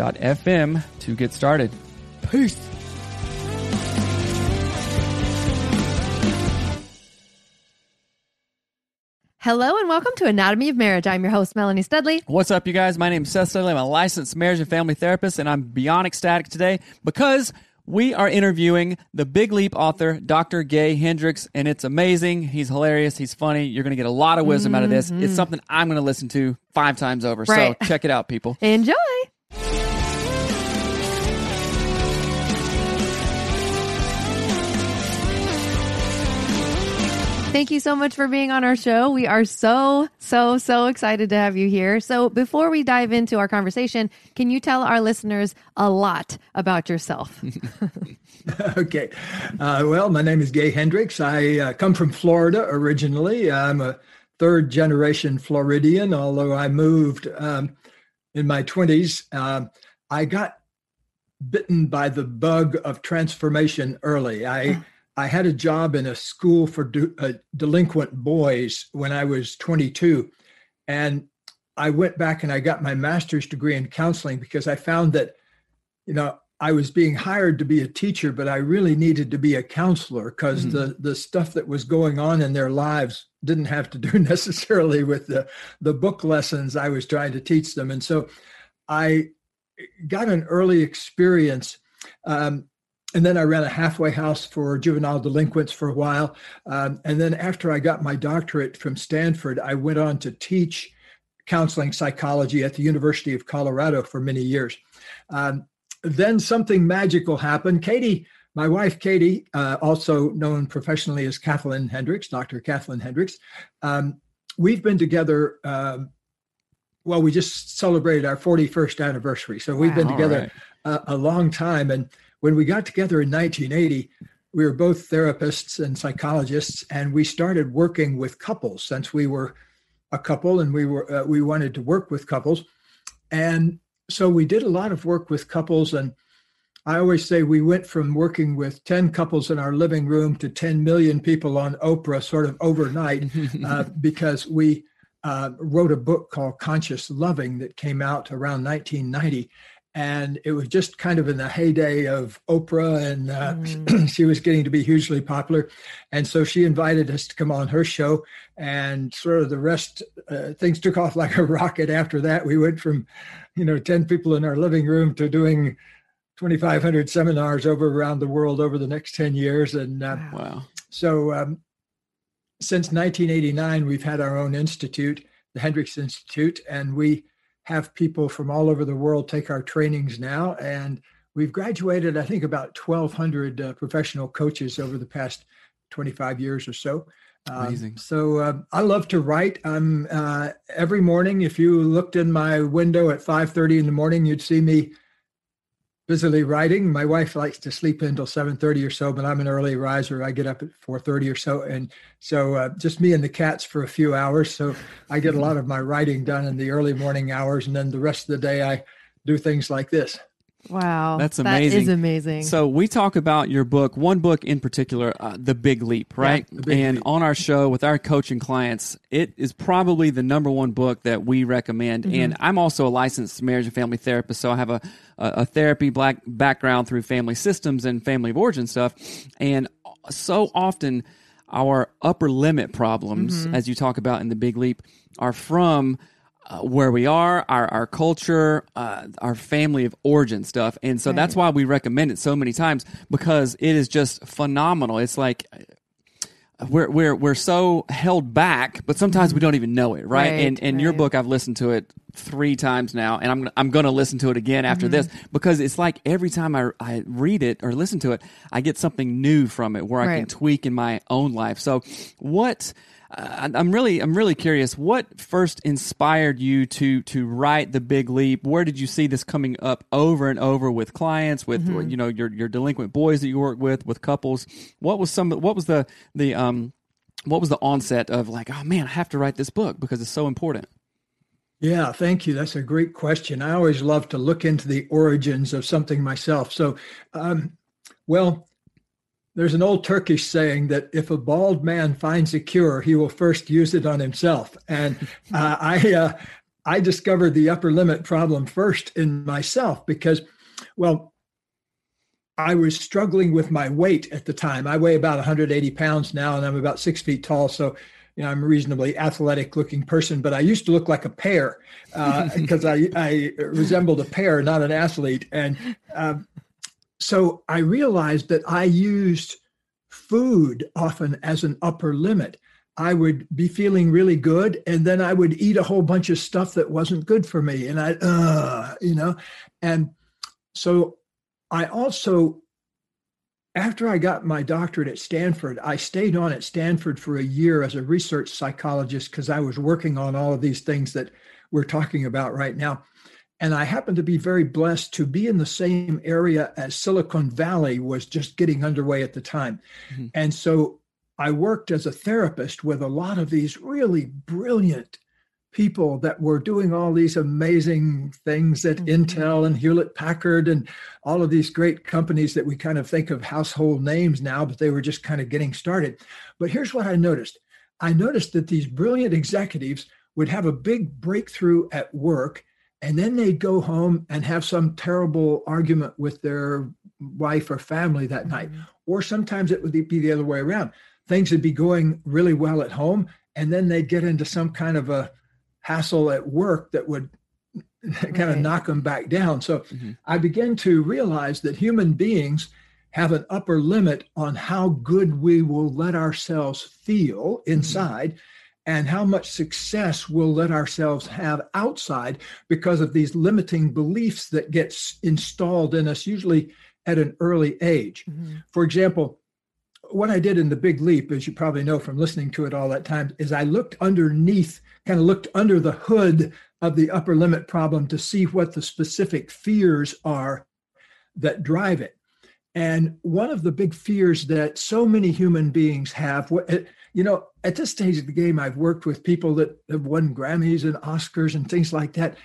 anchor.fm to get started. Peace. Hello and welcome to Anatomy of Marriage. I'm your host, Melanie Studley. What's up, you guys? My name is Seth Studley. I'm a licensed marriage and family therapist, and I'm beyond ecstatic today because we are interviewing the Big Leap author, Dr. Gay Hendricks, and it's amazing. He's hilarious. He's funny. You're going to get a lot of wisdom out of this. It's mm-hmm. something I'm going to listen to five times over. Right. So check it out, people. Enjoy. Thank you so much for being on our show. We are so, so, so excited to have you here. So, before we dive into our conversation, can you tell our listeners a lot about yourself? okay. Uh, well, my name is Gay Hendricks. I uh, come from Florida originally. I'm a third generation Floridian, although I moved um, in my 20s. Um, I got bitten by the bug of transformation early. I I had a job in a school for de- uh, delinquent boys when I was 22, and I went back and I got my master's degree in counseling because I found that, you know, I was being hired to be a teacher, but I really needed to be a counselor because the the stuff that was going on in their lives didn't have to do necessarily with the the book lessons I was trying to teach them, and so I got an early experience. Um, and then I ran a halfway house for juvenile delinquents for a while. Um, and then after I got my doctorate from Stanford, I went on to teach counseling psychology at the University of Colorado for many years. Um, then something magical happened. Katie, my wife Katie, uh, also known professionally as Kathleen Hendricks, Dr. Kathleen Hendricks, um, we've been together. Um, well, we just celebrated our 41st anniversary. So we've been Wow. together a, a long time. And when we got together in 1980, we were both therapists and psychologists, and we started working with couples since we were a couple and we were uh, we wanted to work with couples, and so we did a lot of work with couples. And I always say we went from working with 10 couples in our living room to 10 million people on Oprah sort of overnight uh, because we uh, wrote a book called Conscious Loving that came out around 1990 and it was just kind of in the heyday of Oprah, and uh, she was getting to be hugely popular. And so she invited us to come on her show, and sort of the rest, uh, things took off like a rocket after that. We went from, you know, 10 people in our living room to doing 2,500 seminars over around the world over the next 10 years. And uh, Wow. so um, since 1989, we've had our own institute, the Hendricks Institute, and we have people from all over the world take our trainings now. And we've graduated, I think, about 1,200 uh, professional coaches over the past 25 years or so. Um, Amazing. so um, I love to write. I'm uh, every morning. If you looked in my window at 5:30 in the morning, you'd see me busily writing. My wife likes to sleep until 7:30 or so, but I'm an early riser. I get up at 4:30 or so, and so uh, just me and the cats for a few hours. So I get a lot of my writing done in the early morning hours, and then the rest of the day I do things like this. Wow. That's amazing. is amazing. So we talk about your book, one book in particular, uh, The Big Leap, right? The Big and Leap. on our show with our coaching clients, it is probably the number one book that we recommend. Mm-hmm. And I'm also a licensed marriage and family therapist, so I have a a, a therapy black background through family systems and family of origin stuff. And so often, our upper limit problems, Mm-hmm. as you talk about in The Big Leap, are from uh, where we are, our our culture, uh, our family of origin stuff, and so right. that's why we recommend it so many times because it is just phenomenal. It's like we're we're we're so held back, but sometimes we don't even know it, right? right and and right. your book, I've listened to it three times now, and I'm I'm going to listen to it again after mm-hmm. this because it's like every time I I read it or listen to it, I get something new from it where right. I can tweak in my own life. So, what I'm really I'm really curious. What first inspired you to to write the Big Leap? Where did you see this coming up over and over with clients, with mm-hmm. you know your your delinquent boys that you work with, with couples? What was some? What was the the um what was the onset of like, oh man, I have to write this book because it's so important? Yeah, thank you. That's a great question. I always love to look into the origins of something myself. So, um, well, there's an old Turkish saying that if a bald man finds a cure, he will first use it on himself. And uh, I, uh, I discovered the upper limit problem first in myself because, well, I was struggling with my weight at the time. I weigh about 180 pounds now, and I'm about six feet tall. So, you know, I'm a reasonably athletic looking person, but I used to look like a pear because uh, I, I resembled a pear, not an athlete. And um, so I realized that I used food often as an upper limit. I would be feeling really good, and then I would eat a whole bunch of stuff that wasn't good for me, and I, uh, you know, and so I also, after I got my doctorate at Stanford, I stayed on at Stanford for a year as a research psychologist because I was working on all of these things that we're talking about right now. And I happened to be very blessed to be in the same area as Silicon Valley was just getting underway at the time. Mm-hmm. And so I worked as a therapist with a lot of these really brilliant people that were doing all these amazing things at mm-hmm. Intel and Hewlett Packard and all of these great companies that we kind of think of household names now, but they were just kind of getting started. But here's what I noticed I noticed that these brilliant executives would have a big breakthrough at work and then they'd go home and have some terrible argument with their wife or family that night mm-hmm. or sometimes it would be the other way around things would be going really well at home and then they'd get into some kind of a hassle at work that would kind right. of knock them back down so mm-hmm. i began to realize that human beings have an upper limit on how good we will let ourselves feel mm-hmm. inside mm-hmm and how much success we'll let ourselves have outside because of these limiting beliefs that gets installed in us usually at an early age mm-hmm. for example what i did in the big leap as you probably know from listening to it all that time is i looked underneath kind of looked under the hood of the upper limit problem to see what the specific fears are that drive it and one of the big fears that so many human beings have, eh, you know, at this stage of the game, I've worked with people that have won Grammys and Oscars and things like that,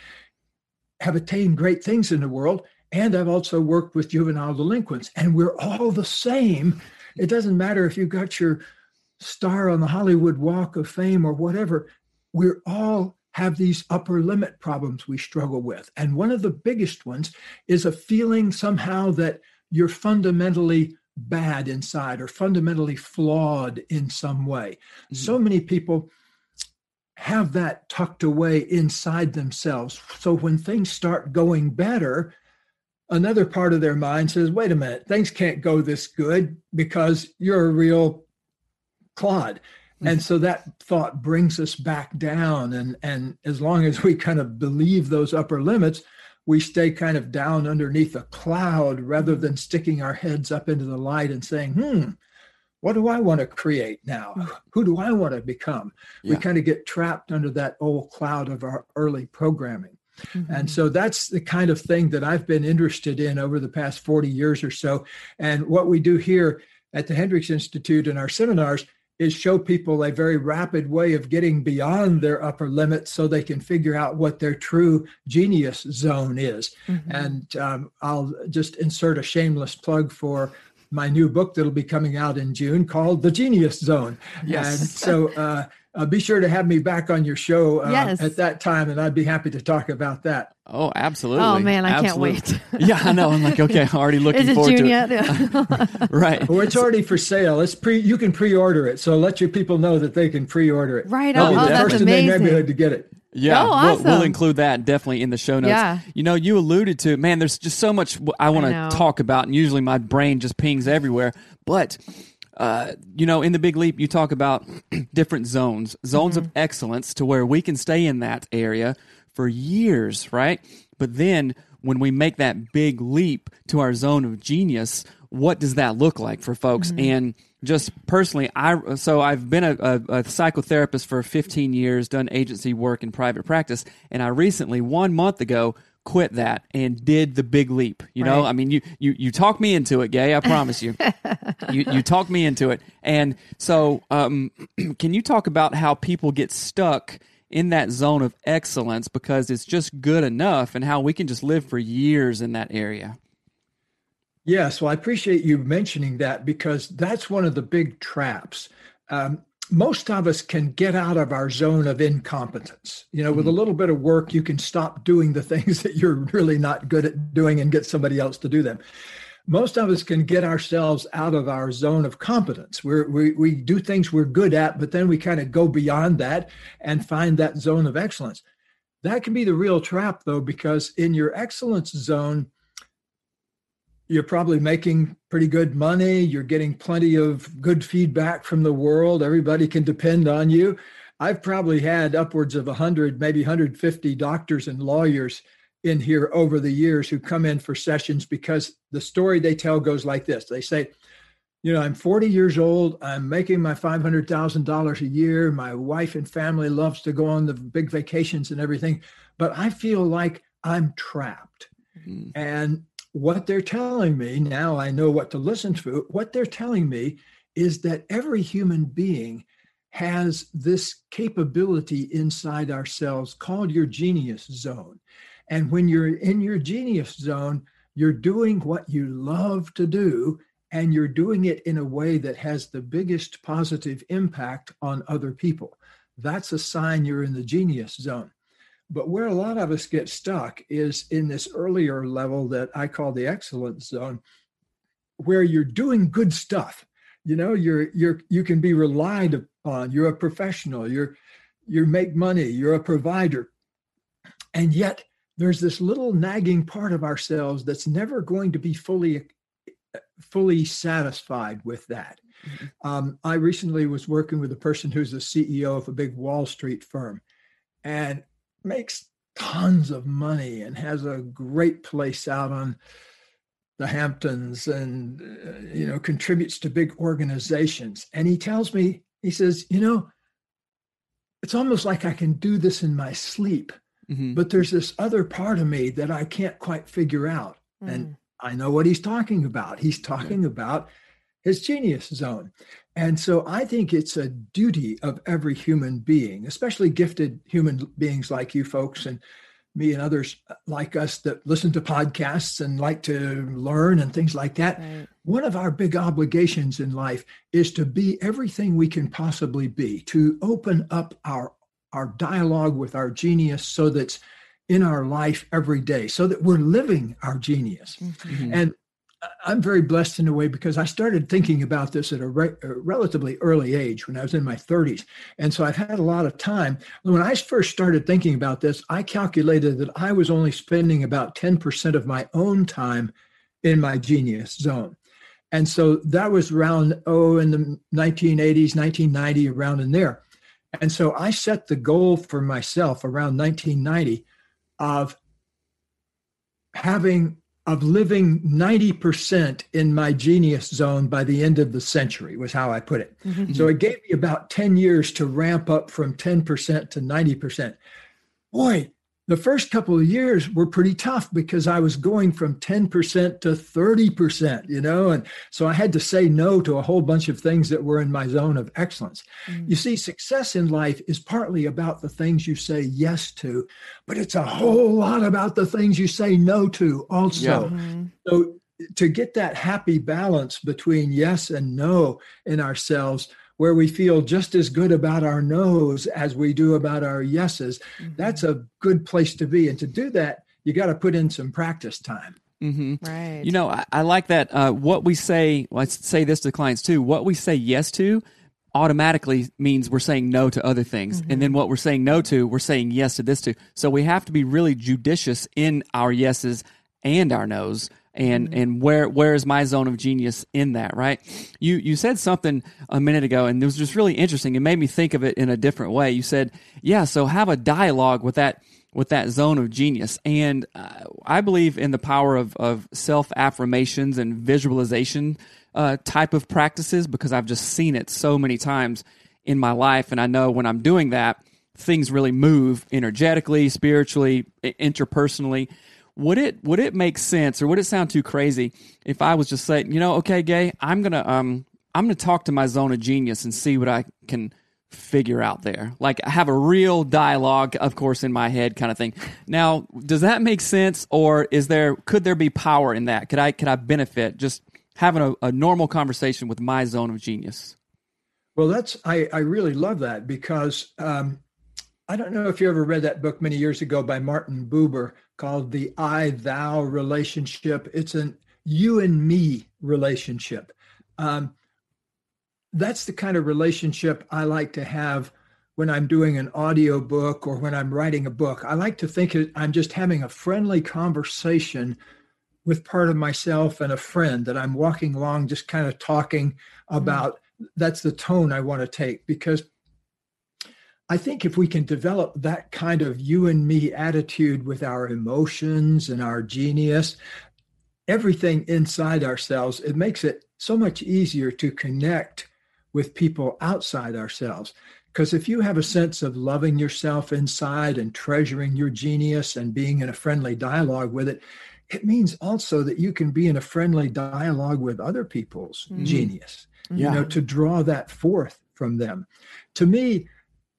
have attained great things in the world. And I've also worked with juvenile delinquents, and we're all the same. It doesn't matter if you got your star on the Hollywood Walk of Fame or whatever, we're all have these upper limit problems we struggle with. And one of the biggest ones is a feeling somehow that you're fundamentally bad inside or fundamentally flawed in some way. Mm-hmm. So many people have that tucked away inside themselves. So when things start going better, another part of their mind says, wait a minute, things can't go this good because you're a real clod. Mm-hmm. And so that thought brings us back down. And, and as long as we kind of believe those upper limits, we stay kind of down underneath a cloud rather than sticking our heads up into the light and saying, hmm, what do I want to create now? Hmm. Who do I want to become? Yeah. We kind of get trapped under that old cloud of our early programming. Mm-hmm. And so that's the kind of thing that I've been interested in over the past 40 years or so. And what we do here at the Hendricks Institute in our seminars is show people a very rapid way of getting beyond their upper limit so they can figure out what their true genius zone is. Mm-hmm. And um, I'll just insert a shameless plug for my new book that'll be coming out in June called The Genius Zone. Yes. And so uh, uh, be sure to have me back on your show uh, yes. at that time, and I'd be happy to talk about that. Oh, absolutely! Oh man, I absolutely. can't wait. yeah, I know. I'm like, okay, I'm already looking Is it forward June to yet? it. right. Well, it's already for sale. It's pre. You can pre-order it, so let your people know that they can pre-order it. Right. They'll oh, be oh the that's first amazing. in their neighborhood to get it. Yeah, Oh, we'll, we'll include that definitely in the show notes. Yeah. You know, you alluded to, man, there's just so much I want to talk about, and usually my brain just pings everywhere. But, uh, you know, in the Big Leap, you talk about different zones, zones Mm-hmm. of excellence to where we can stay in that area for years, right? But then when we make that big leap to our zone of genius, what does that look like for folks? Mm-hmm. And just personally, I so I've been a, a, a psychotherapist for 15 years, done agency work in private practice, and I recently, one month ago, quit that and did the big leap. You know, Right. I mean, you you you talked me into it, Gay. I promise you. you you talked me into it, and so um, can you talk about how people get stuck? In that zone of excellence because it's just good enough, and how we can just live for years in that area. Yes, well, I appreciate you mentioning that because that's one of the big traps. Um, most of us can get out of our zone of incompetence. You know, with a mm-hmm. little bit of work, you can stop doing the things that you're really not good at doing and get somebody else to do them. Most of us can get ourselves out of our zone of competence. We're, we we do things we're good at, but then we kind of go beyond that and find that zone of excellence. That can be the real trap, though, because in your excellence zone, you're probably making pretty good money. You're getting plenty of good feedback from the world. Everybody can depend on you. I've probably had upwards of 100, maybe 150 doctors and lawyers in here over the years who come in for sessions because the story they tell goes like this. They say, you know, I'm 40 years old. I'm making my $500,000 a year. My wife and family loves to go on the big vacations and everything, but I feel like I'm trapped. Mm. And what they're telling me now, I know what to listen to. What they're telling me is that every human being has this capability inside ourselves called your genius zone. And when you're in your genius zone, you're doing what you love to do, and you're doing it in a way that has the biggest positive impact on other people. That's a sign you're in the genius zone. But where a lot of us get stuck is in this earlier level that I call the excellence zone, where you're doing good stuff. You know, you're you're you can be relied upon. You're a professional. You're you make money. You're a provider, and yet there's this little nagging part of ourselves that's never going to be fully fully satisfied with that. Um, I recently was working with a person who's the CEO of a big Wall Street firm, and makes tons of money and has a great place out on the Hamptons and uh, you know contributes to big organizations. And he tells me he says you know it's almost like I can do this in my sleep Mhm. but there's this other part of me that I can't quite figure out. And I know what he's talking about. He's talking about his genius zone and so I think it's a duty of every human being, especially gifted human beings like you folks and me and others like us that listen to podcasts and like to learn and things like that. Right. One of our big obligations in life is to be everything we can possibly be, to open up our our dialogue with our genius so that's in our life every day, so that we're living our genius. Mhm. And I'm very blessed in a way because I started thinking about this at a, re- a relatively early age when I was in my 30s. And so I've had a lot of time. When I first started thinking about this, I calculated that I was only spending about 10% of my own time in my genius zone. And so that was around, oh, in the 1980s, 1990, around in there. And so I set the goal for myself around 1990 of having of living 90% in my genius zone by the end of the century was how I put it. Mhm. So it gave me about 10 years to ramp up from 10% to 90%. Boy, the first couple of years were pretty tough because I was going from 10% to 30%, you know, and so I had to say no to a whole bunch of things that were in my zone of excellence. Mm. You see, success in life is partly about the things you say yes to, but it's a whole lot about the things you say no to also. Mhm. So to get that happy balance between yes and no in ourselves, where we feel just as good about our no's as we do about our yeses, that's a good place to be. And to do that, you got to put in some practice time. Mhm. Right. You know, I, I like that. Uh, what we say, let's say this to clients too. What we say yes to automatically means we're saying no to other things. Mm-hmm. And then what we're saying no to, we're saying yes to this too. So we have to be really judicious in our yeses and our nos. And mm-hmm. and where where is my zone of genius in that, right? You you said something a minute ago and it was just really interesting. It made me think of it in a different way. You said, "Yeah, so have a dialogue with that with that zone of genius. And uh, I believe in the power of, of self affirmations and visualization uh, type of practices because I've just seen it so many times in my life. And I know when I'm doing that, things really move energetically, spiritually, interpersonally. Would it would it make sense or would it sound too crazy if I was just saying, you know, okay, gay, I'm gonna um I'm gonna talk to my zone of genius and see what I can figure out there. Like have a real dialogue, of course, in my head kind of thing. Now, does that make sense or is there could there be power in that? Could I could I benefit just having a, a normal conversation with my zone of genius? Well, that's I, I really love that because um, I don't know if you ever read that book many years ago by Martin Buber called The I Thou Relationship. It's an you and me relationship. Um, that's the kind of relationship I like to have when I'm doing an audio book or when I'm writing a book. I like to think I'm just having a friendly conversation with part of myself and a friend that I'm walking along, just kind of talking mm-hmm. about. Mm-hmm. That's the tone I want to take because I think if we can develop that kind of you and me attitude with our emotions and our genius, everything inside ourselves, it makes it so much easier to connect with people outside ourselves. Because if you have a sense of loving yourself inside and treasuring your genius and being in a friendly dialogue with it, it means also that you can be in a friendly dialogue with other people's mm-hmm. genius, yeah. you know, to draw that forth from them. To me,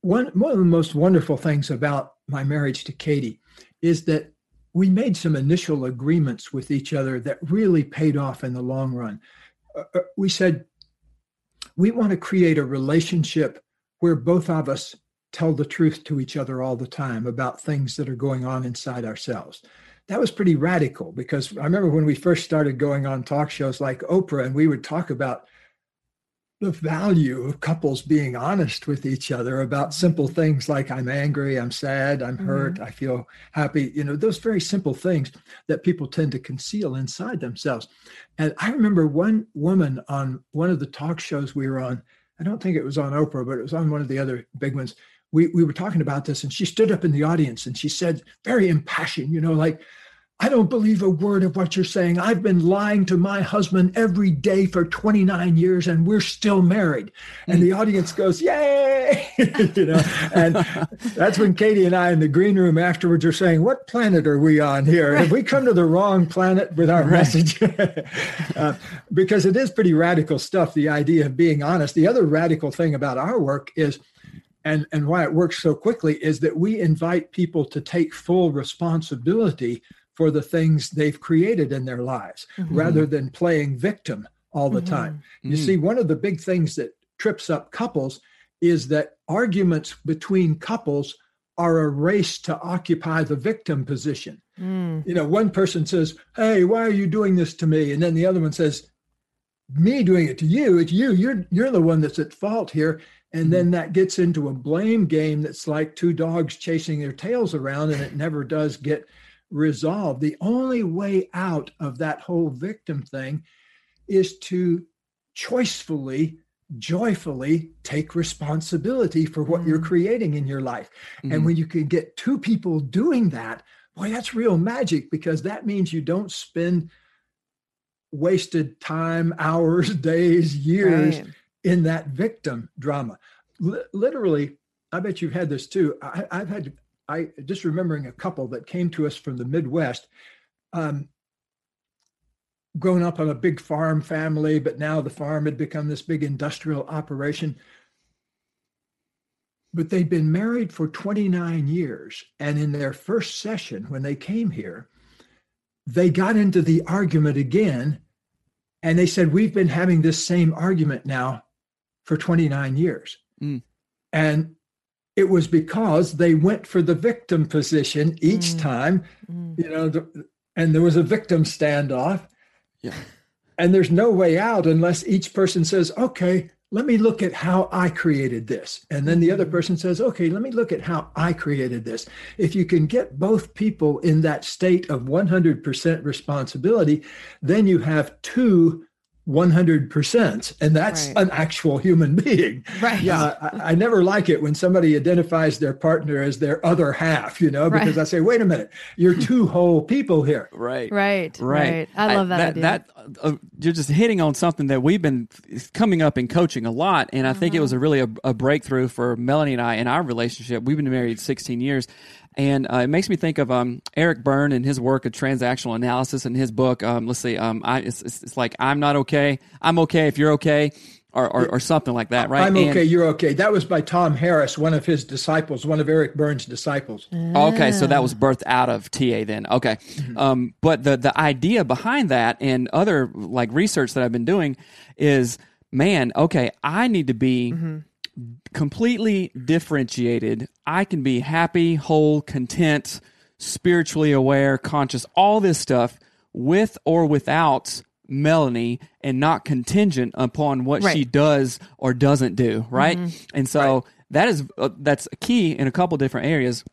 one, one of the most wonderful things about my marriage to Katie is that we made some initial agreements with each other that really paid off in the long run. Uh, uh we said, we want to create a relationship where both of us tell the truth to each other all the time about things that are going on inside ourselves. That was pretty radical because I remember when we first started going on talk shows like Oprah and we would talk about the value of couples being honest with each other about simple things like I'm angry, I'm sad, I'm hurt, mm-hmm. I feel happy, you know, those very simple things that people tend to conceal inside themselves. And I remember one woman on one of the talk shows we were on, I don't think it was on Oprah, but it was on one of the other big ones. We, we were talking about this and she stood up in the audience and she said, very impassioned, you know, like, I don't believe a word of what you're saying. I've been lying to my husband every day for 29 years and we're still married. And the audience goes, Yay! you know, and that's when Katie and I in the green room afterwards are saying, What planet are we on here? Have we come to the wrong planet with our right. message? uh, because it is pretty radical stuff, the idea of being honest. The other radical thing about our work is and, and why it works so quickly is that we invite people to take full responsibility for the things they've created in their lives mm-hmm. rather than playing victim all the mm-hmm. time. You mm-hmm. see, one of the big things that trips up couples is that arguments between couples are a race to occupy the victim position. Mm. You know, one person says, Hey, why are you doing this to me? And then the other one says, Me doing it to you, it's you. You're you're the one that's at fault here. And mm-hmm. then that gets into a blame game that's like two dogs chasing their tails around and it never does get resolved. The only way out of that whole victim thing is to choicefully, joyfully take responsibility for what mm. you're creating in your life. Mm. And mm-hmm. when you can get two people doing that, boy, that's real magic because that means you don't spend wasted time, hours, days, years right. in that victim drama. L- literally, I bet you've had this too. I, have had I just remembering a couple that came to us from the Midwest, um, grown up on a big farm family, but now the farm had become this big industrial operation. But they'd been married for 29 years. And in their first session, when they came here, they got into the argument again. And they said, We've been having this same argument now for 29 years. Mm. And it was because they went for the victim position each mm. time, mm. you know, the, and there was a victim standoff. Yeah. And there's no way out unless each person says, okay, let me look at how I created this. And then the other mm-hmm. person says, okay, let me look at how I created this. If you can get both people in that state of 100% responsibility, then you have two 100% and that's right. an actual human being right yeah I, I, never like it when somebody identifies their partner as their other half you know because right. i say wait a minute you're two whole people here right right right, i love that that, that uh, you're just hitting on something that we've been coming up in coaching a lot and i uh-huh. think it was a uh-huh. really a, a breakthrough for melanie and i in our relationship we've been married 16 years and uh, it makes me think of um, Eric Berne and his work of transactional analysis in his book. Um, let's see, um, I, it's, it's, like I'm not okay. I'm okay if you're okay. Or, or, or something like that, right? I'm okay, you're okay. That was by Tom Harris, one of his disciples, one of Eric Berne's disciples. Okay, so that was birthed out of TA then. Okay, mm-hmm. um, but the the idea behind that and other like research that I've been doing is, man, okay, I need to be mm-hmm completely differentiated. I can be happy, whole, content, spiritually aware, conscious, all this stuff with or without Melanie and not contingent upon what right. she does or doesn't do, right? Mm-hmm. And so right. that is uh, that's a key in a couple different areas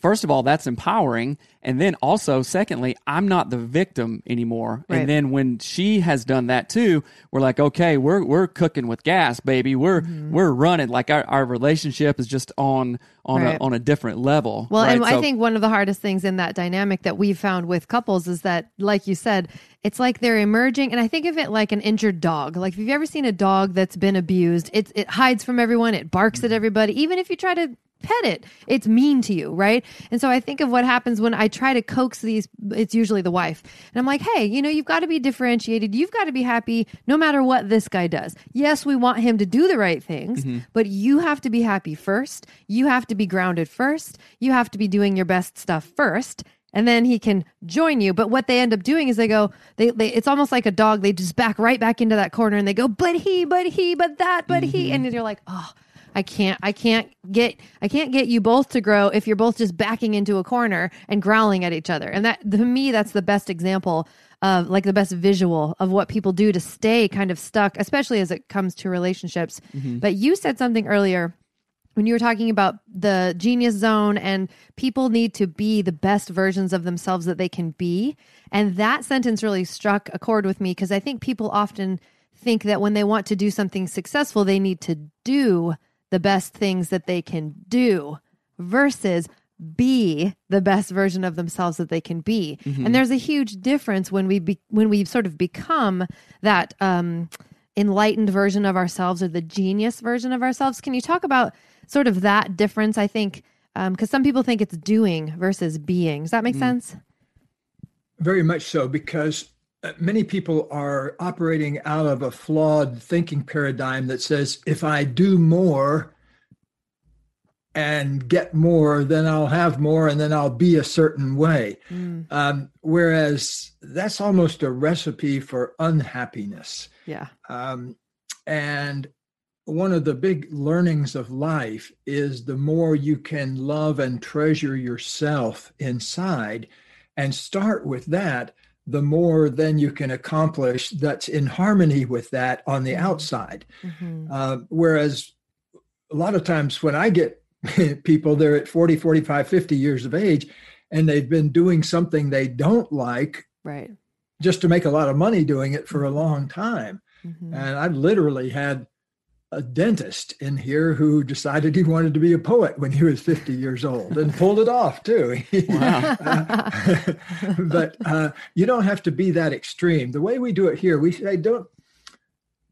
first of all, that's empowering. And then also, secondly, I'm not the victim anymore. Right. And then when she has done that too, we're like, okay, we're we're cooking with gas, baby. We're mm-hmm. we're running. Like our, our relationship is just on on right. a on a different level. Well, right? and so, I think one of the hardest things in that dynamic that we've found with couples is that, like you said, it's like they're emerging. And I think of it like an injured dog. Like, if you've ever seen a dog that's been abused, it it hides from everyone. It barks at mm-hmm. everybody. Even if you try to pet it. It's mean to you, right? And so I think of what happens when I try to coax these, it's usually the wife. And I'm like, hey, you know, you've got to be differentiated. You've got to be happy no matter what this guy does. Yes, we want him to do the right things, mm-hmm. but you have to be happy first. You have to be grounded first. You have to be doing your best stuff first and then he can join you. But what they end up doing is they go, they, they it's almost like a dog. They just back right back into that corner and they go, but he, but he, but that, but mm-hmm. he, and you're like, oh, I can't I can't get I can't get you both to grow if you're both just backing into a corner and growling at each other. And that to me that's the best example of like the best visual of what people do to stay kind of stuck, especially as it comes to relationships. Mm-hmm. But you said something earlier when you were talking about the genius zone and people need to be the best versions of themselves that they can be. And that sentence really struck a chord with me because I think people often think that when they want to do something successful, they need to do the best things that they can do versus be the best version of themselves that they can be. Mm-hmm. And there's a huge difference when we be, when we sort of become that um, enlightened version of ourselves or the genius version of ourselves. Can you talk about sort of that difference? I think because um, some people think it's doing versus being. Does that make mm. sense? Very much so, because many people are operating out of a flawed thinking paradigm that says if I do more and get more, then I'll have more and then I'll be a certain way. Mm. Um, whereas that's almost a recipe for unhappiness. Yeah. Um, and one of the big learnings of life is the more you can love and treasure yourself inside and start with that the more then you can accomplish that's in harmony with that on the mm-hmm. outside. Mm-hmm. Uh, whereas a lot of times when I get people, they're at 40, 45, 50 years of age, and they've been doing something they don't like. Right. Just to make a lot of money doing it for a long time. Mm-hmm. And I've literally had a dentist in here who decided he wanted to be a poet when he was 50 years old and pulled it off too. Wow. uh, but uh, you don't have to be that extreme. The way we do it here, we say don't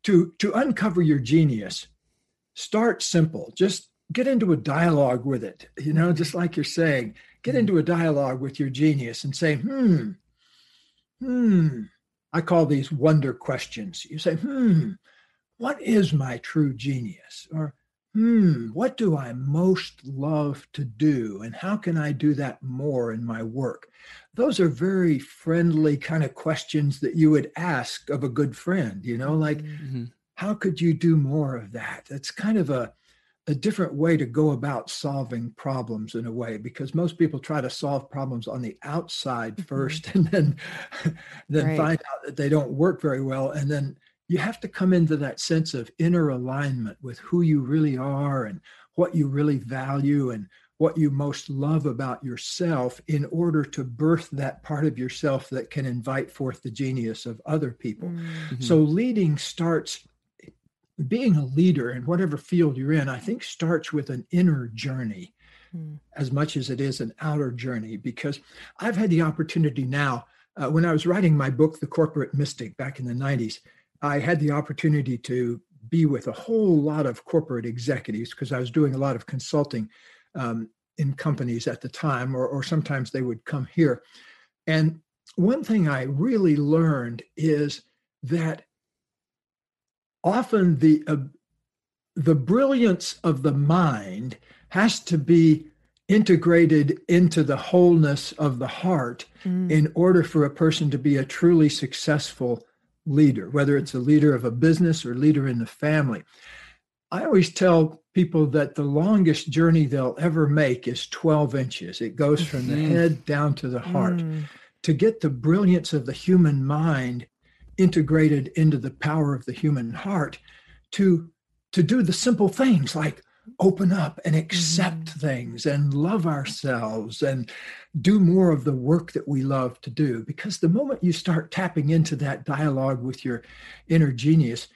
to to uncover your genius. Start simple. Just get into a dialogue with it. You know, just like you're saying, get into a dialogue with your genius and say, hmm, hmm. I call these wonder questions. You say, hmm what is my true genius? Or, hmm, what do I most love to do? And how can I do that more in my work? Those are very friendly kind of questions that you would ask of a good friend, you know, like, mm-hmm. how could you do more of that? That's kind of a, a different way to go about solving problems in a way because most people try to solve problems on the outside 1st mm-hmm. and then then right. find out that they don't work very well and then you have to come into that sense of inner alignment with who you really are and what you really value and what you most love about yourself in order to birth that part of yourself that can invite forth the genius of other people. Mm-hmm. So leading starts being a leader in whatever field you're in, I think starts with an inner journey mm. as much as it is an outer journey because I've had the opportunity now uh, when I was writing my book The Corporate Mystic back in the 90s, I had the opportunity to be with a whole lot of corporate executives because I was doing a lot of consulting um, in companies at the time, or, or sometimes they would come here. And one thing I really learned is that often the uh, the brilliance of the mind has to be integrated into the wholeness of the heart mm. in order for a person to be a truly successful leader whether it's a leader of a business or leader in the family I always tell people that the longest journey they'll ever make is 12 inches. It goes from the mm-hmm. head down to the heart. Mm. To get the brilliance of the human mind integrated into the power of the human heart, to, to do the simple things like open up and accept mm. things and love ourselves and do more of the work that we love to do. Because the moment you start tapping into that dialogue with your inner genius,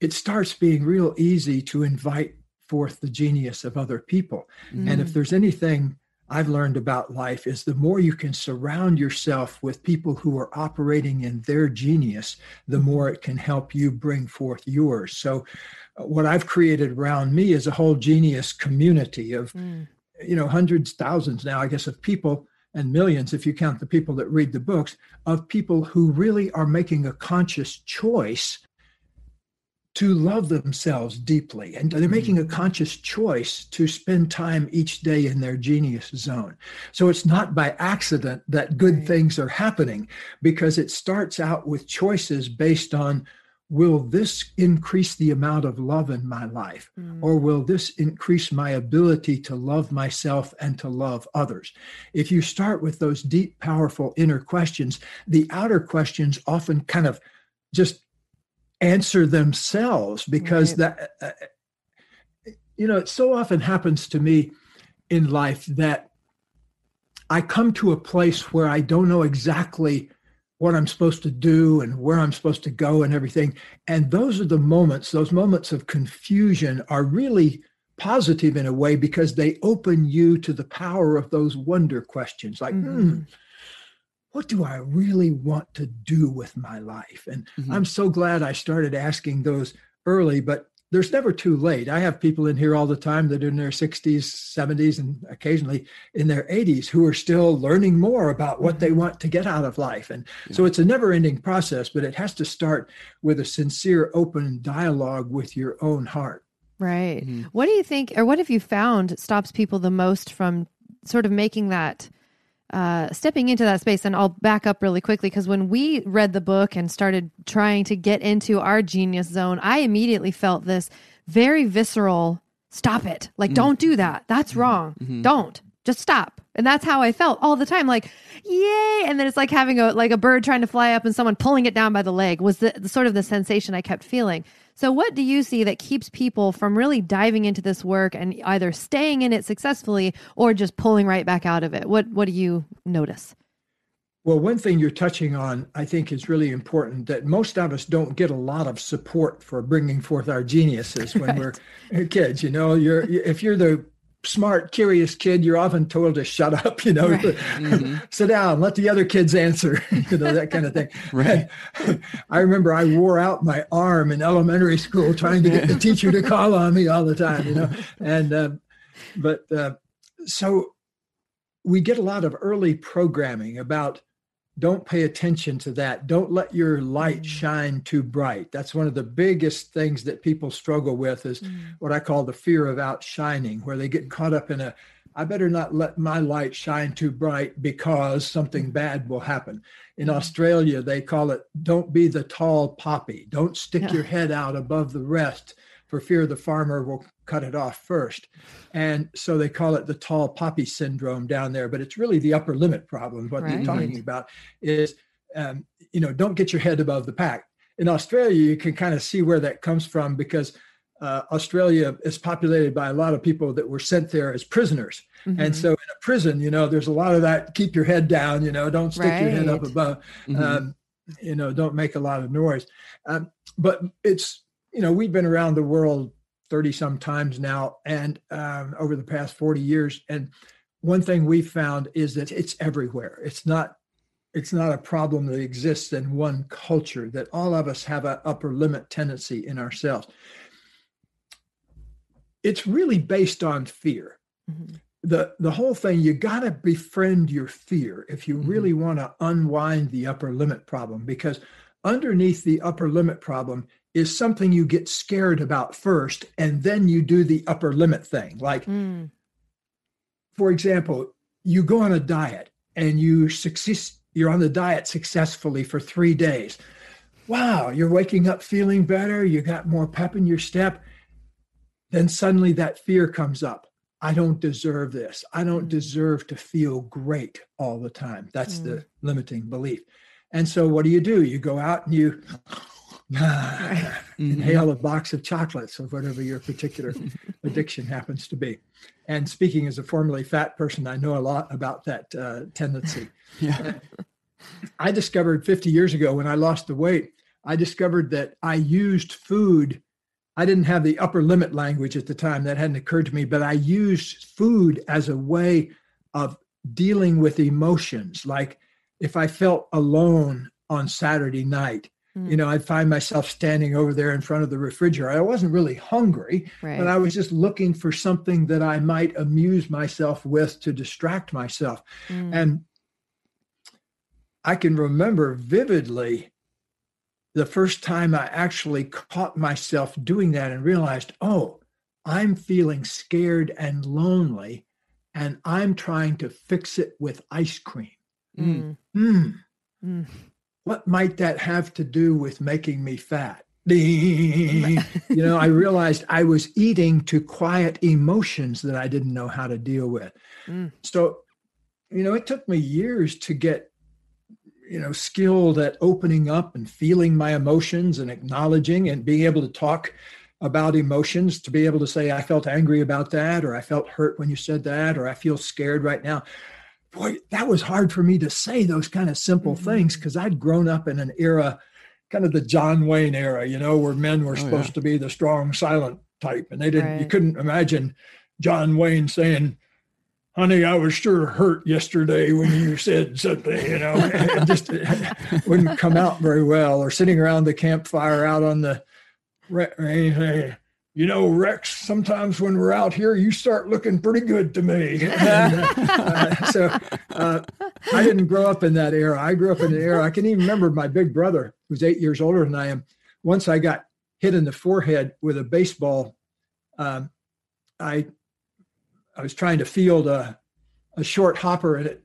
it starts being real easy to invite forth the genius of other people. Mm. And if mm. there's anything I've learned about life is the more you can surround yourself with people who are operating in their genius, the more it can help you bring forth yours. So uh, what I've created around me is a whole genius community of mm. you know hundreds thousands now I guess of people and millions if you count the people that read the books of people who really are making a conscious choice to love themselves deeply. And they're making a conscious choice to spend time each day in their genius zone. So it's not by accident that good right. things are happening because it starts out with choices based on will this increase the amount of love in my life? Mm. or will this increase my ability to love myself and to love others? If you start with those deep powerful inner questions the outer questions often kind of just answer themselves because right. that uh, you know it so often happens to me in life that i come to a place where i don't know exactly what i'm supposed to do and where i'm supposed to go and everything and those are the moments those moments of confusion are really positive in a way because they open you to the power of those wonder questions like mm-hmm. hmm what do I really want to do with my life? And mm-hmm. I'm so glad I started asking those early, but there's never too late. I have people in here all the time that are in their 60s, 70s, and occasionally in their 80s who are still learning more about what they mm-hmm. want to get out of life. And yeah. so it's a never ending process, but it has to start with a sincere, open dialogue with your own heart. Right. Mm-hmm. What do you think, or what have you found stops people the most from sort of making that? Uh, stepping into that space, and I'll back up really quickly because when we read the book and started trying to get into our genius zone, I immediately felt this very visceral stop it. Like, mm-hmm. don't do that. That's mm-hmm. wrong. Mm-hmm. Don't just stop. And that's how I felt all the time. Like, yay. And then it's like having a, like a bird trying to fly up and someone pulling it down by the leg was the, the sort of the sensation I kept feeling. So, what do you see that keeps people from really diving into this work and either staying in it successfully or just pulling right back out of it? What What do you notice? Well, one thing you're touching on, I think, is really important that most of us don't get a lot of support for bringing forth our geniuses when right. we're kids. You know, you're if you're the smart, curious kid, you're often told to shut up, you know, right. mm-hmm. sit down, let the other kids answer, you know, that kind of thing. right. I remember I wore out my arm in elementary school trying to get the teacher to call on me all the time, you know, and, uh, but uh, so we get a lot of early programming about don't pay attention to that. Don't let your light mm. shine too bright. That's one of the biggest things that people struggle with is mm. what I call the fear of outshining, where they get caught up in a I better not let my light shine too bright because something mm. bad will happen. In mm. Australia, they call it don't be the tall poppy. Don't stick yeah. your head out above the rest for fear the farmer will cut it off first. And so they call it the tall poppy syndrome down there, but it's really the upper limit problem. What right. they're talking about is, um, you know, don't get your head above the pack. in Australia, you can kind of see where that comes from because uh, Australia is populated by a lot of people that were sent there as prisoners. Mm-hmm. And so in a prison, you know, there's a lot of that keep your head down, you know, don't stick right. your head up above, mm-hmm. um, you know, don't make a lot of noise. Um, but it's, you know, we've been around the world 30 some times now and um, over the past 40 years. And one thing we found is that it's everywhere. It's not it's not a problem that exists in one culture that all of us have an upper limit tendency in ourselves it's really based on fear mm-hmm. the the whole thing you got to befriend your fear if you mm-hmm. really want to unwind the upper limit problem because underneath the upper limit problem is something you get scared about first and then you do the upper limit thing like mm. for example you go on a diet and you succeed you're on the diet successfully for three days. Wow, you're waking up feeling better. You got more pep in your step. Then suddenly that fear comes up. I don't deserve this. I don't mm. deserve to feel great all the time. That's mm. the limiting belief. And so what do you do? You go out and you mm-hmm. inhale a box of chocolates or whatever your particular addiction happens to be. And speaking as a formerly fat person, I know a lot about that uh, tendency. Yeah. I discovered 50 years ago when I lost the weight, I discovered that I used food. I didn't have the upper limit language at the time, that hadn't occurred to me, but I used food as a way of dealing with emotions. Like if I felt alone on Saturday night, you know, I'd find myself standing over there in front of the refrigerator. I wasn't really hungry, right. but I was just looking for something that I might amuse myself with to distract myself. Mm. And I can remember vividly the first time I actually caught myself doing that and realized, oh, I'm feeling scared and lonely, and I'm trying to fix it with ice cream. Mm. Mm. Mm what might that have to do with making me fat? you know, I realized I was eating to quiet emotions that I didn't know how to deal with. Mm. So, you know, it took me years to get, you know, skilled at opening up and feeling my emotions and acknowledging and being able to talk about emotions, to be able to say, I felt angry about that, or I felt hurt when you said that, or I feel scared right now boy, that was hard for me to say those kind of simple mm-hmm. things because I'd grown up in an era, kind of the John Wayne era, you know, where men were oh, supposed yeah. to be the strong, silent type. And they didn't, right. you couldn't imagine John Wayne saying, honey, I was sure hurt yesterday when you said something, you know, it just eh, eh, wouldn't come out very well. Or sitting around the campfire out on the, anything you know, Rex, sometimes when we're out here, you start looking pretty good to me. And, uh, uh, so uh, I didn't grow up in that era. I grew up in an era. I can even remember my big brother, who's eight years older than I am. Once I got hit in the forehead with a baseball, um, I I was trying to field a, a short hopper and it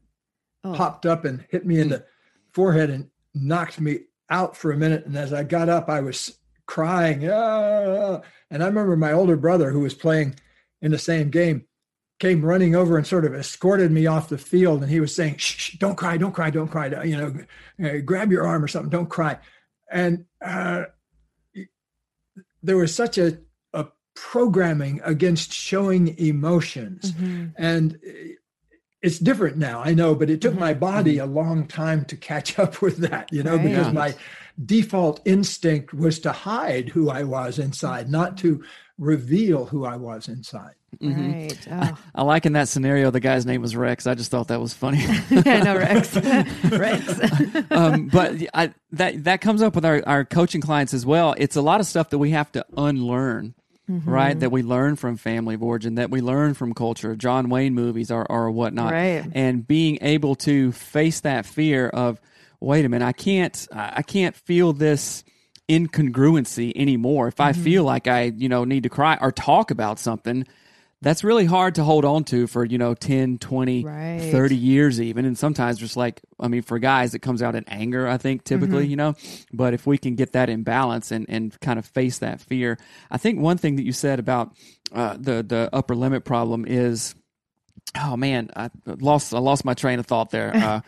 oh. popped up and hit me in the forehead and knocked me out for a minute. And as I got up, I was crying. Ah. And I remember my older brother, who was playing in the same game, came running over and sort of escorted me off the field. And he was saying, shh, shh don't cry, don't cry, don't cry. You know, uh, grab your arm or something, don't cry. And uh, there was such a, a programming against showing emotions. Mm-hmm. And it's different now, I know, but it took mm-hmm. my body mm-hmm. a long time to catch up with that, you know, right. because my default instinct was to hide who I was inside, not to reveal who I was inside. Mm-hmm. Right. Oh. I, I, like in that scenario, the guy's name was Rex. I just thought that was funny. yeah, no, Rex. Rex. um, but I, that that comes up with our, our coaching clients as well. It's a lot of stuff that we have to unlearn. Mm-hmm. Right, that we learn from family of origin, that we learn from culture, John Wayne movies or, or whatnot, right. and being able to face that fear of, wait a minute, I can't, I can't feel this incongruency anymore. If I mm-hmm. feel like I, you know, need to cry or talk about something, that's really hard to hold on to for, you know, 10, 20, right. 30 years even. And sometimes just like, I mean, for guys, it comes out in anger, I think, typically, mm-hmm. you know. But if we can get that in balance and, and kind of face that fear, I think one thing that you said about uh, the, the upper limit problem is, oh man, I lost, I lost my train of thought there. Uh,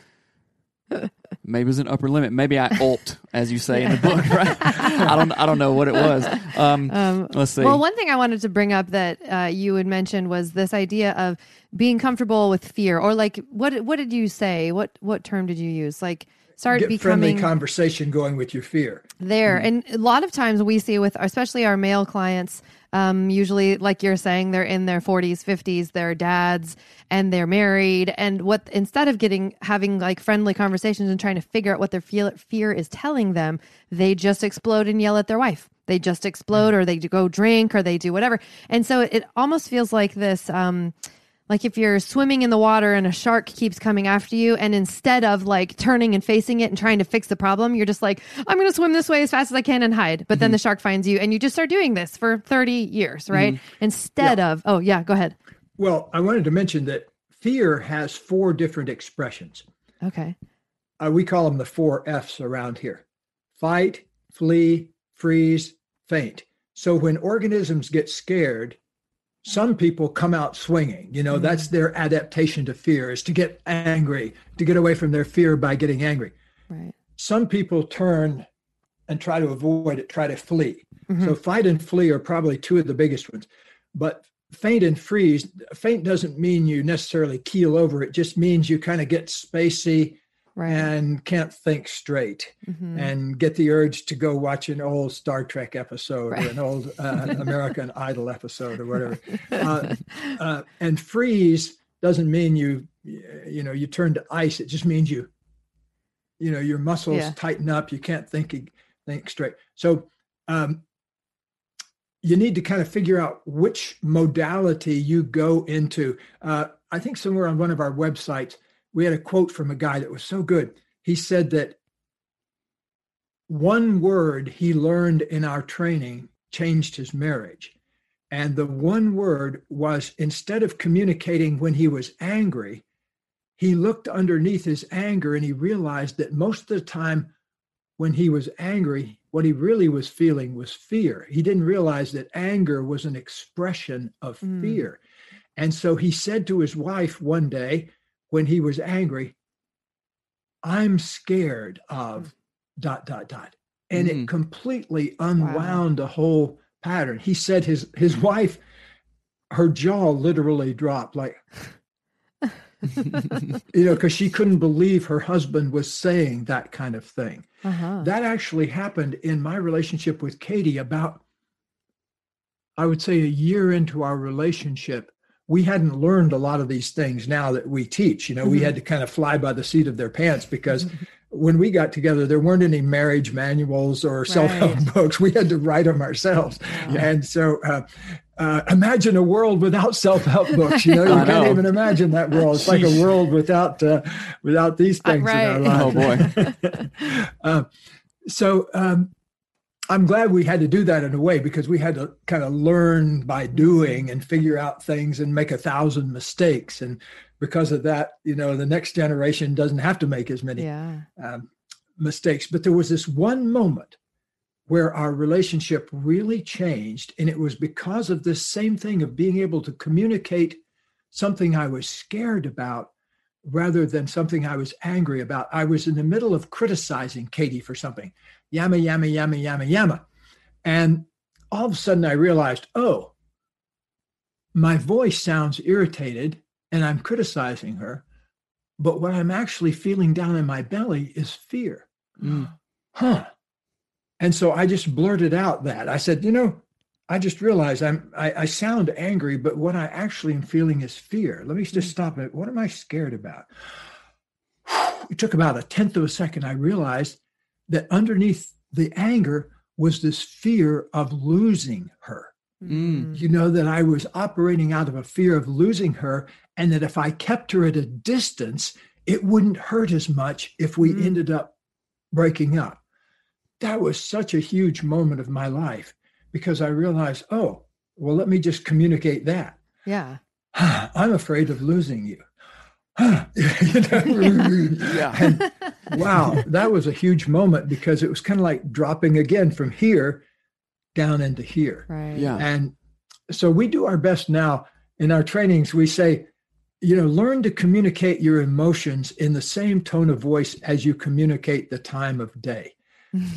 Maybe it was an upper limit. Maybe I ult, as you say in the book, right? I don't. I don't know what it was. Um, um, let's see. Well, one thing I wanted to bring up that uh, you had mentioned was this idea of being comfortable with fear, or like what? What did you say? What what term did you use? Like start Get becoming friendly conversation going with your fear. There, mm-hmm. and a lot of times we see with, especially our male clients um, usually, like you're saying, they're in their 40s, 50s, they're dads, and they're married. And what instead of getting having like friendly conversations and trying to figure out what their feel, fear is telling them, they just explode and yell at their wife. They just explode, or they go drink, or they do whatever. And so it almost feels like this. Um, like if you're swimming in the water and a shark keeps coming after you, and instead of like turning and facing it and trying to fix the problem, you're just like, I'm going to swim this way as fast as I can and hide. But mm-hmm. then the shark finds you, and you just start doing this for 30 years, right? Mm-hmm. Instead yeah. of, oh, yeah, go ahead. Well, I wanted to mention that fear has four different expressions. Okay. Uh, we call them the four F's around here fight, flee, freeze, faint. So when organisms get scared, some people come out swinging you know mm-hmm. that's their adaptation to fear is to get angry to get away from their fear by getting angry right some people turn and try to avoid it try to flee mm-hmm. so fight and flee are probably two of the biggest ones but faint and freeze faint doesn't mean you necessarily keel over it just means you kind of get spacey right. and can't think straight mm-hmm. and get the urge to go watch an old Star Trek episode right. or an old uh, American Idol episode or whatever. Uh, uh, and freeze doesn't mean you, you know, you turn to ice. It just means you, you know, your muscles yeah. tighten up. You can't think think straight. So um, you need to kind of figure out which modality you go into. Uh, I think somewhere on one of our websites, we had a quote from a guy that was so good. He said that one word he learned in our training changed his marriage. And the one word was instead of communicating when he was angry, he looked underneath his anger and he realized that most of the time when he was angry, what he really was feeling was fear. He didn't realize that anger was an expression of mm. fear. And so he said to his wife one day, when he was angry, I'm scared of dot, dot, dot. And mm. it completely unwound wow. the whole pattern. He said his his wife, her jaw literally dropped, like you know, because she couldn't believe her husband was saying that kind of thing. Uh-huh. That actually happened in my relationship with Katie about, I would say, a year into our relationship we hadn't learned a lot of these things now that we teach. You know, mm-hmm. we had to kind of fly by the seat of their pants because mm-hmm. when we got together, there weren't any marriage manuals or self help books. We had to write them ourselves. Yeah. And so, uh, uh, imagine a world without self-help books. You know, you can't know. even imagine that world. It's like a world without uh, without these uh, things right. in our life. Oh boy. Uh, so um, I'm glad we had to do that in a way because we had to kind of learn by doing and figure out things and make a thousand mistakes. And because of that, you know, the next generation doesn't have to make as many yeah. um, mistakes. But there was this one moment where our relationship really changed. And it was because of this same thing of being able to communicate something I was scared about rather than something I was angry about. I was in the middle of criticizing Katie for something yama, yama, yama, yama, yama. And all of a sudden I realized, oh, my voice sounds irritated and I'm criticizing her. But what I'm actually feeling down in my belly is fear. Mm. Huh. And so I just blurted out that. I said, you know, I just realized I'm I, I, sound angry, but what I actually am feeling is fear. Let me just mm. stop it. What am I scared about? It took about a tenth of a second. I realized that underneath the anger was this fear of losing her. Mm. You know, that I was operating out of a fear of losing her, and that if I kept her at a distance, it wouldn't hurt as much if we mm. ended up breaking up. That was such a huge moment of my life because I realized, oh, well, let me just communicate that. Yeah. I'm afraid of losing you. yeah. And, wow, that was a huge moment because it was kind of like dropping again from here down into here. Right. Yeah. And so we do our best now in our trainings. We say, you know, learn to communicate your emotions in the same tone of voice as you communicate the time of day.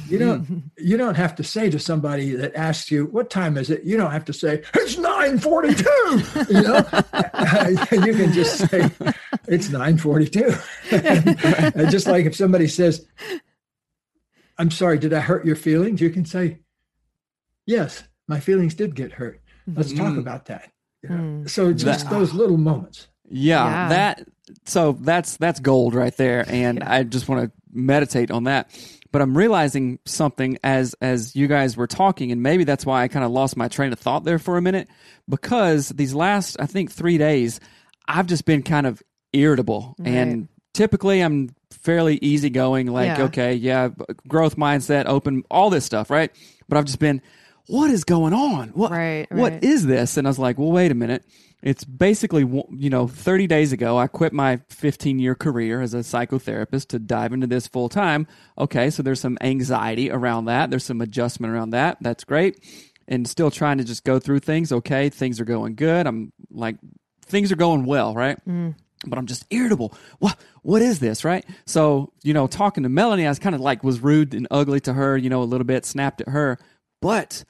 You don't you don't have to say to somebody that asks you, what time is it? You don't have to say, it's 942. You know, you can just say it's 942. and just like if somebody says, I'm sorry, did I hurt your feelings? You can say, Yes, my feelings did get hurt. Let's talk Mm. about that. You know? Mm. So just That- those little moments. Yeah, Yeah. that so that's that's gold right there and I just want to meditate on that. But I'm realizing something as as you guys were talking and maybe that's why I kind of lost my train of thought there for a minute because these last I think 3 days I've just been kind of irritable and typically I'm fairly easygoing like Yeah. okay, yeah, growth mindset, open all this stuff, right? But I've just been what is going on? What Right, right. is this? And I was like, well, wait a minute. It's basically, you know, 30 days ago, I quit my 15 year career as a psychotherapist to dive into this full time. Okay, so there's some anxiety around that. There's some adjustment around that. That's great. And still trying to just go through things. Okay, things are going good. I'm like, things are going well, right? Mm. But I'm just irritable. What what is this, right? So, you know, talking to Melanie, I was kind of like was rude and ugly to her, you know, a little bit, snapped at her. But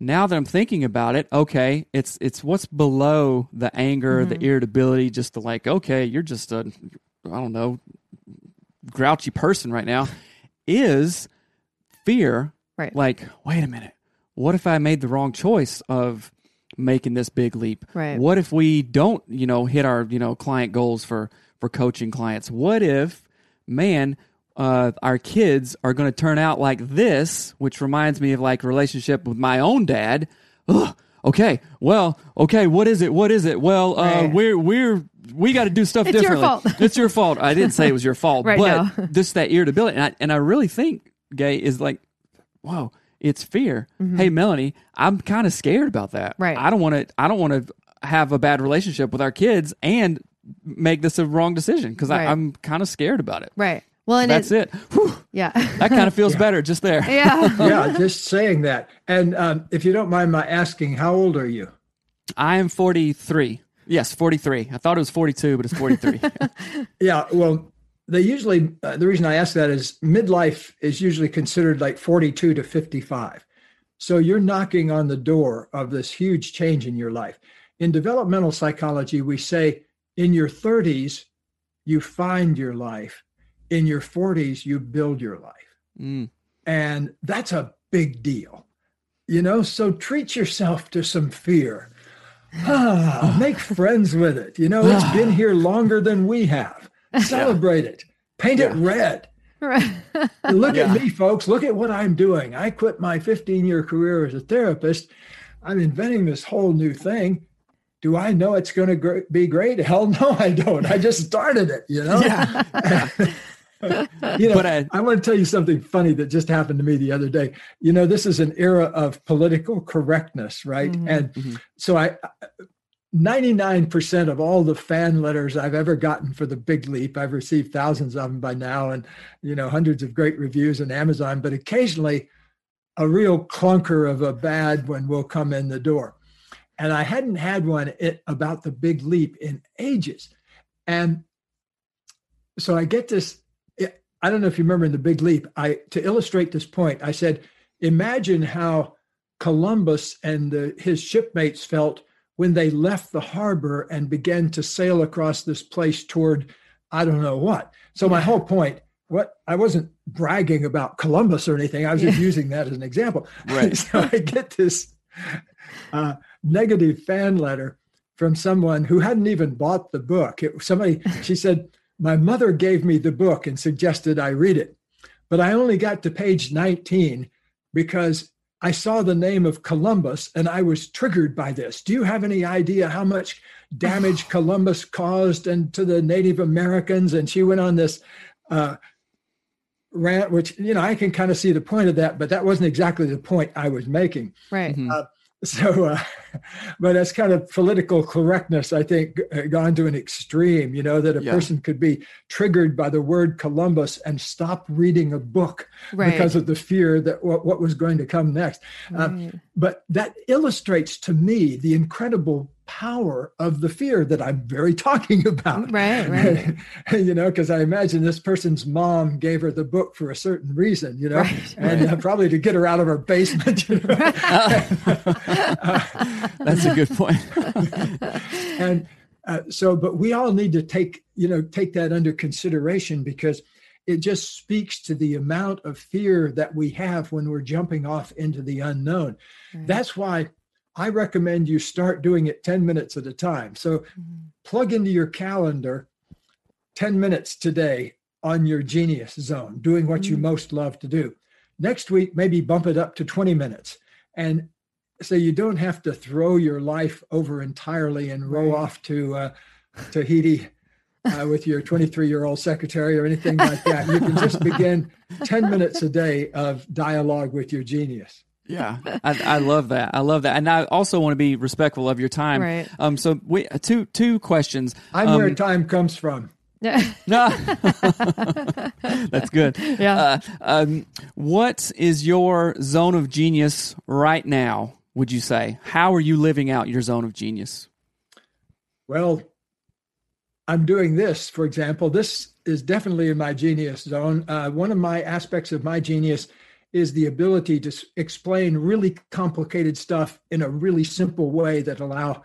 now that I'm thinking about it, okay, it's it's what's below the anger, the mm-hmm. irritability, just the like, okay, you're just a I don't know, grouchy person right now, is fear. Right. Like, wait a minute, what if I made the wrong choice of making this big leap? Right. What if we don't, you know, hit our, you know, client goals for for coaching clients? What if, man, uh, our kids are going to turn out like this, which reminds me of like relationship with my own dad. Ugh, okay, well, okay, what is it? What is it? Well, uh, Right. we're we're we got to do stuff It's your differently. fault. it's your fault. I didn't say it was your fault, Right, but no. just that irritability, and I, and I really think, gay is like, whoa, it's fear. Hey, Melanie, I'm kind of scared about that. Mm-hmm. Right. I don't want to. I don't want to have a bad relationship with our kids and make this a wrong decision because Right. I'm kind of scared about it. Right. Well, and That's it. Whew, Yeah. that kind of feels better just there. yeah. Yeah, just saying that. And um, if you don't mind my asking, how old are you? I am 43. Yes, 43. I thought it was 42, but it's 43. Yeah, well, they usually, uh, the reason I ask that is midlife is usually considered like 42 to 55. So you're knocking on the door of this huge change in your life. In developmental psychology, we say in your 30s, you find your life. In your 40s, you build your life. Mm. And that's a big deal. You know, so treat yourself to some fear. Ah, make friends with it. You know, it's been here longer than we have. Celebrate it. Paint it red. Right. Look Yeah. at me, folks. Look at what I'm doing. I quit my 15 year career as a therapist. I'm inventing this whole new thing. Do I know it's going to gr- be great? Hell no, I don't. I just started it, you know? you know, But I- I want to tell you something funny that just happened to me the other day. You know, this is an era of political correctness, right? Mhm. And Mhm. so I 99% of all the fan letters I've ever gotten for the big leap, I've received thousands of them by now and you know hundreds of great reviews on Amazon, but occasionally a real clunker of a bad one will come in the door. And I hadn't had one it, about the big leap in ages. And so I get this I don't know if you remember in the big leap, I to illustrate this point, I said, imagine how Columbus and the, his shipmates felt when they left the harbor and began to sail across this place toward I don't know what. So my whole point, what I wasn't bragging about Columbus or anything. I was just using that as an example. Right. so I get this uh, negative fan letter from someone who hadn't even bought the book. It, somebody, she said, my mother gave me the book and suggested I read it, but I only got to page 19 because I saw the name of Columbus and I was triggered by this. Do you have any idea how much damage Columbus caused and to the Native Americans? And she went on this uh, rant, which you know I can kind of see the point of that, but that wasn't exactly the point I was making. Right. Mhm. So, uh, but that's kind of political correctness, I think, uh, gone to an extreme. You know that a Yeah. person could be triggered by the word Columbus and stop reading a book Right. because of the fear that what, what was going to come next. Uh, Right. but that illustrates to me the incredible power of the fear that I'm very talking about. Right, right. you know, because I imagine this person's mom gave her the book for a certain reason, you know, right, and right. Uh, probably to get her out of her basement. You know? That's a good point. and uh, so, but we all need to take, you know, take that under consideration because it just speaks to the amount of fear that we have when we're jumping off into the unknown. Right. That's why I recommend you start doing it 10 minutes at a time. So mm-hmm. plug into your calendar 10 minutes today on your genius zone, doing what mm-hmm. you most love to do. Next week, maybe bump it up to 20 minutes. And so you don't have to throw your life over entirely and row right. off to uh, Tahiti uh, with your 23 year old secretary or anything like that. You can just begin 10 minutes a day of dialogue with your genius. Yeah, I, I, love that. I love that, and I also want to be respectful of your time. Right. Um. So we two two questions. I'm um, where time comes from. Yeah. That's good. Yeah. Uh, um, what is your zone of genius right now? Would you say? How are you living out your zone of genius? Well, I'm doing this, for example. This is definitely in my genius zone. Uh, one of my aspects of my genius is the ability to explain really complicated stuff in a really simple way that allow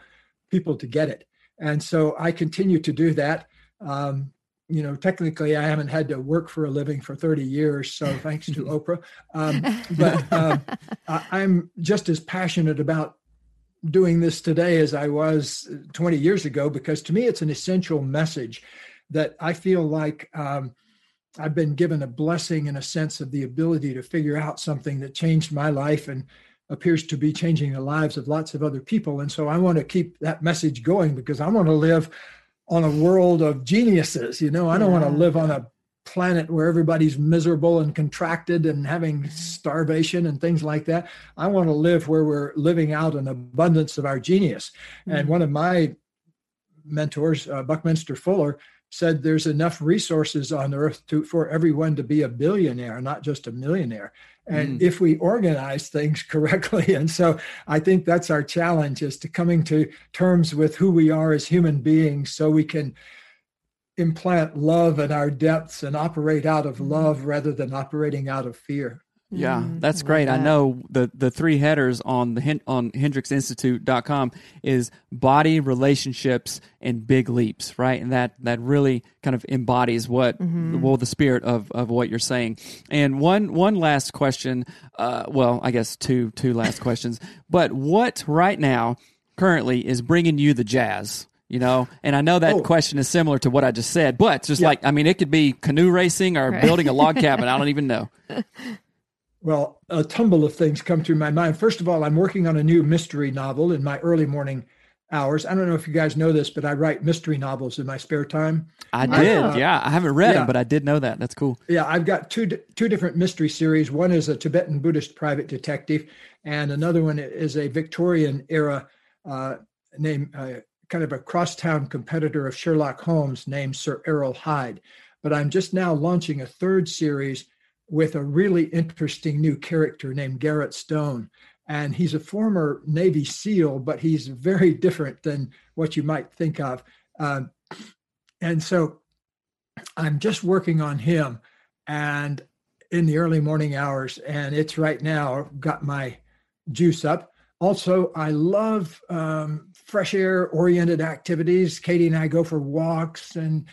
people to get it. And so I continue to do that. Um, you know, technically, I haven't had to work for a living for 30 years, so thanks to Oprah. Um, but um, I, am just as passionate about doing this today as I was 20 years ago because to me, it's an essential message that I feel like um, I've been given a blessing in a sense of the ability to figure out something that changed my life and appears to be changing the lives of lots of other people. And so I want to keep that message going because I want to live on a world of geniuses. You know, I don't yeah. want to live on a planet where everybody's miserable and contracted and having starvation and things like that. I want to live where we're living out an abundance of our genius. Mm-hmm. And one of my mentors, uh, Buckminster Fuller, said there's enough resources on earth to for everyone to be a billionaire not just a millionaire and mm. if we organize things correctly and so i think that's our challenge is to coming to terms with who we are as human beings so we can implant love in our depths and operate out of mm. love rather than operating out of fear yeah, mm, that's great. That. I know the the three headers on the on hendricksinstitute.com is body, relationships, and big leaps, right? And that that really kind of embodies what mm-hmm. well the spirit of of what you're saying. And one one last question, uh, well, I guess two two last questions. But what right now currently is bringing you the jazz? you know and i know that oh. question is similar to what i just said but just yeah. like i mean it could be canoe racing or right. building a log cabin i don't even know Well, a tumble of things come through my mind. First of all, I'm working on a new mystery novel in my early morning hours. I don't know if you guys know this, but I write mystery novels in my spare time. I did. Uh, yeah, I haven't read yeah. them, but I did know that. That's cool. Yeah, I've got two two different mystery series. One is a Tibetan Buddhist private detective, and another one is a Victorian era uh, named uh, kind of a crosstown competitor of Sherlock Holmes named Sir Errol Hyde. But I'm just now launching a third series with a really interesting new character named Garrett Stone. And he's a former Navy SEAL, but he's very different than what you might think of. Um, and so I'm just working on him and in the early morning hours. And it's right now got my juice up. Also, I love um, fresh air oriented activities. Katie and I go for walks and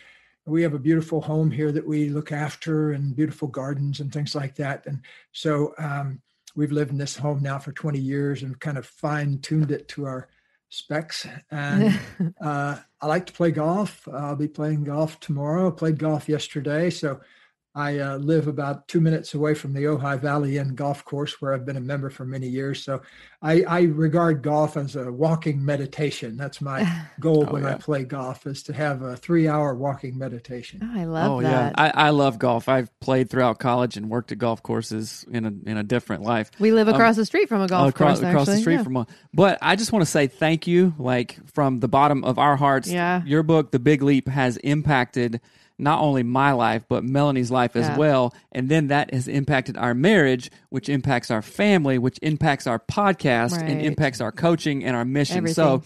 we have a beautiful home here that we look after and beautiful gardens and things like that. And so um, we've lived in this home now for 20 years and kind of fine tuned it to our specs. And uh, I like to play golf. I'll be playing golf tomorrow. I played golf yesterday. So I uh, live about two minutes away from the Ojai Valley Inn golf course where I've been a member for many years. So I, I regard golf as a walking meditation. That's my goal oh, when yeah. I play golf is to have a three hour walking meditation. Oh, I love oh, that. Yeah. I, I love golf. I've played throughout college and worked at golf courses in a, in a different life. We live um, across um, the street from a golf across, course. Across actually. the street yeah. from one. But I just want to say thank you, like from the bottom of our hearts. Yeah. Your book, The Big Leap, has impacted – not only my life, but Melanie's life as Yeah. well. And then that has impacted our marriage, which impacts our family, which impacts our podcast and impacts our coaching and our mission. Everything. So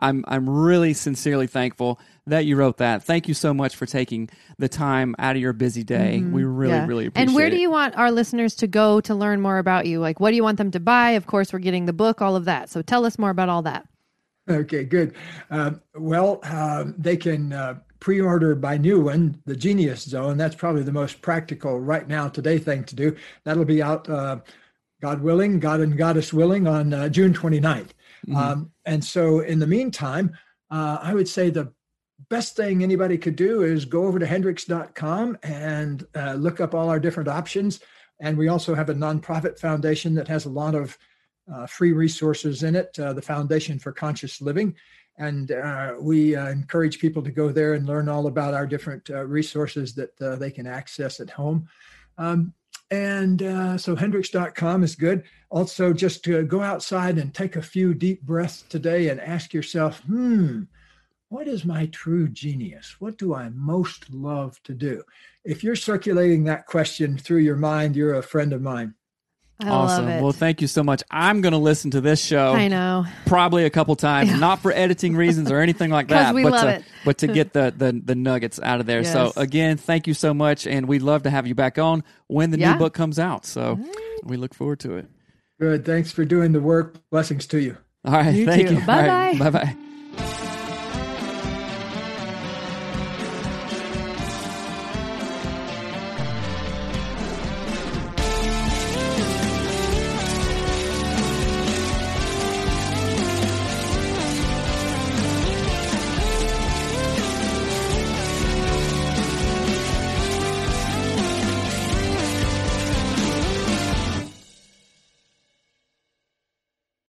I'm I'm really sincerely thankful that you wrote that. Thank you so much for taking the time out of your busy day. We really, Mm-hmm. Yeah. really appreciate it. And where it. do you want our listeners to go to learn more about you? Like, what do you want them to buy? Of course, we're getting the book, all of that. So tell us more about all that. Okay, good. Um, well, um, they can uh, pre-order by new one, the Genius Zone. That's probably the most practical right now today thing to do. That'll be out, uh, God willing, God and Goddess willing, on uh, June 29th. Um, and so, in the meantime, uh, I would say the best thing anybody could do is go over to hendricks.com and uh, look up all our different options. And we also have a nonprofit foundation that has a lot of uh, free resources in it, uh, the Foundation for Conscious Living. And uh, we uh, encourage people to go there and learn all about our different uh, resources that uh, they can access at home. Um, and uh, so hendricks.com is good. Also, just to go outside and take a few deep breaths today and ask yourself, hmm, what is my true genius? What do I most love to do? If you're circulating that question through your mind, you're a friend of mine. I awesome. love it. Well, thank you so much. I'm going to listen to this show I know. probably a couple times, not for editing reasons or anything like that, we but love to it. but to get the, the the nuggets out of there. So again, thank you so much, and we'd love to have you back on when the Yeah. new book comes out. So we look forward to it. Good. Thanks for doing the work. Blessings to you. All right, You thank too. you. Bye-bye. Bye bye.